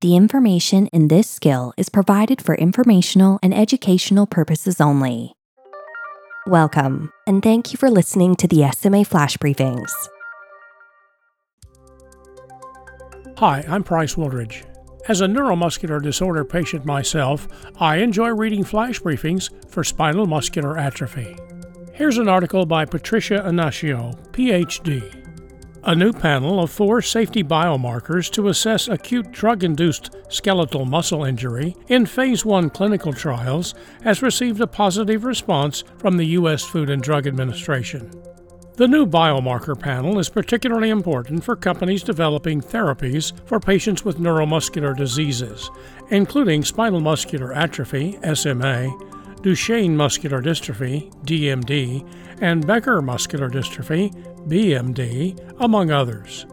The information in this skill is provided for informational and educational purposes only. Welcome, and thank you for listening to the SMA Flash Briefings. Hi, I'm Price Wooldridge. As a neuromuscular disorder patient myself, I enjoy reading flash briefings for spinal muscular atrophy. Here's an article by Patricia Inácio, PhD. A new panel of four safety biomarkers to assess acute drug induced skeletal muscle injury in Phase 1 clinical trials has received a positive response from the U.S. Food and Drug Administration. The new biomarker panel is particularly important for companies developing therapies for patients with neuromuscular diseases, including spinal muscular atrophy, SMA, Duchenne muscular dystrophy, DMD, and Becker muscular dystrophy, BMD, among others.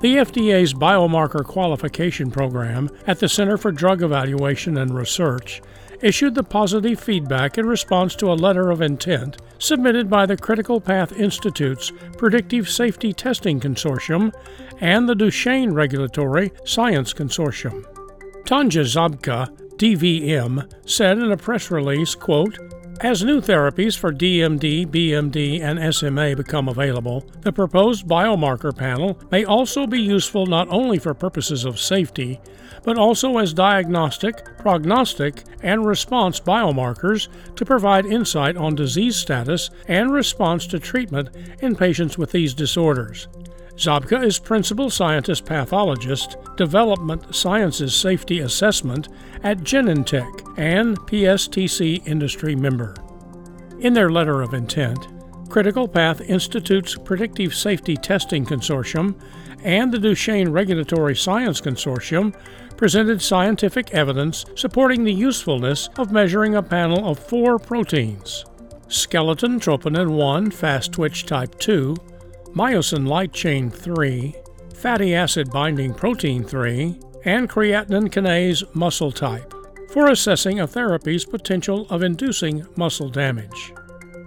The FDA's Biomarker Qualification Program at the Center for Drug Evaluation and Research issued the positive feedback in response to a letter of intent submitted by the Critical Path Institute's Predictive Safety Testing Consortium and the Duchenne Regulatory Science Consortium. Tanja Zabka, DVM, said in a press release, quote, as new therapies for DMD, BMD, and SMA become available, the proposed biomarker panel may also be useful not only for purposes of safety, but also as diagnostic, prognostic, and response biomarkers to provide insight on disease status and response to treatment in patients with these disorders. Zabka is Principal Scientist Pathologist, Development Sciences Safety Assessment at Genentech and PSTC industry member. In their letter of intent, Critical Path Institute's Predictive Safety Testing Consortium and the Duchenne Regulatory Science Consortium presented scientific evidence supporting the usefulness of measuring a panel of four proteins skeletal troponin 1 fast twitch type 2 myosin light chain 3, fatty acid binding protein 3, and creatine kinase muscle type for assessing a therapy's potential of inducing muscle damage.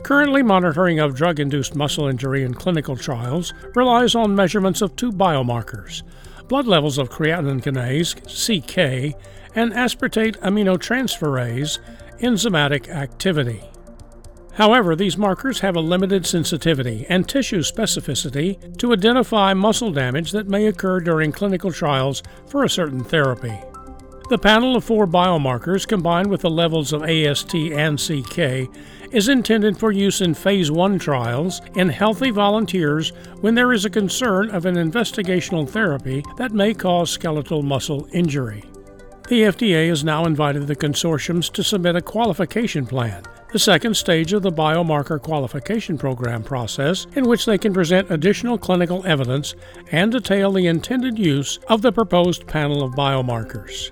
Currently, monitoring of drug induced muscle injury in clinical trials relies on measurements of two biomarkers blood levels of creatine kinase, CK, and aspartate aminotransferase enzymatic activity. However, these markers have a limited sensitivity and tissue specificity to identify muscle damage that may occur during clinical trials for a certain therapy. The panel of four biomarkers combined with the levels of AST and CK is intended for use in Phase 1 trials in healthy volunteers when there is a concern of an investigational therapy that may cause skeletal muscle injury. The FDA has now invited the consortiums to submit a qualification plan the second stage of the biomarker qualification program process, in which they can present additional clinical evidence and detail the intended use of the proposed panel of biomarkers.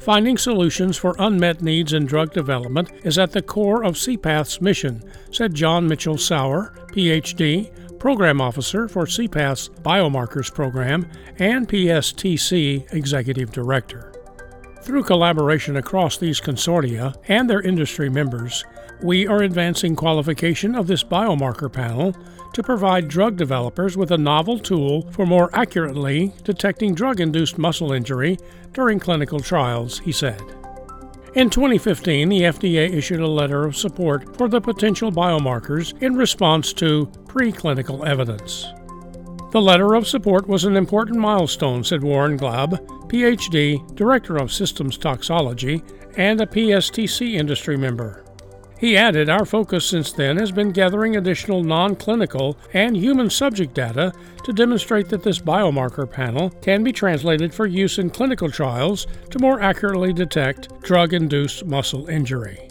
Finding solutions for unmet needs in drug development is at the core of CPATH's mission, said John-Michael Sauer, PhD, Program Officer for CPATH's Biomarkers Program and PSTC Executive Director. Through collaboration across these consortia and their industry members, we are advancing qualification of this biomarker panel to provide drug developers with a novel tool for more accurately detecting drug induced muscle injury during clinical trials, he said. In 2015, the FDA issued a letter of support for the potential biomarkers in response to preclinical evidence. The letter of support was an important milestone, said Warren Glaab, PhD, Director of Systems Toxicology, and a PSTC industry member. He added, Our focus since then has been gathering additional non clinical and human subject data to demonstrate that this biomarker panel can be translated for use in clinical trials to more accurately detect drug induced muscle injury.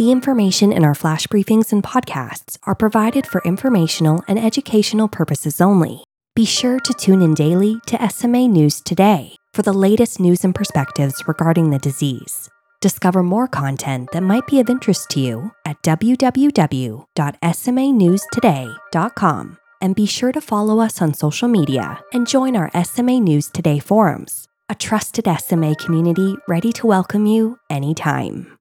The information in our flash briefings and podcasts are provided for informational and educational purposes only. Be sure to tune in daily to SMA News Today for the latest news and perspectives regarding the disease. Discover more content that might be of interest to you at www.smanewstoday.com and be sure to follow us on social media and join our SMA News Today forums, a trusted SMA community ready to welcome you anytime.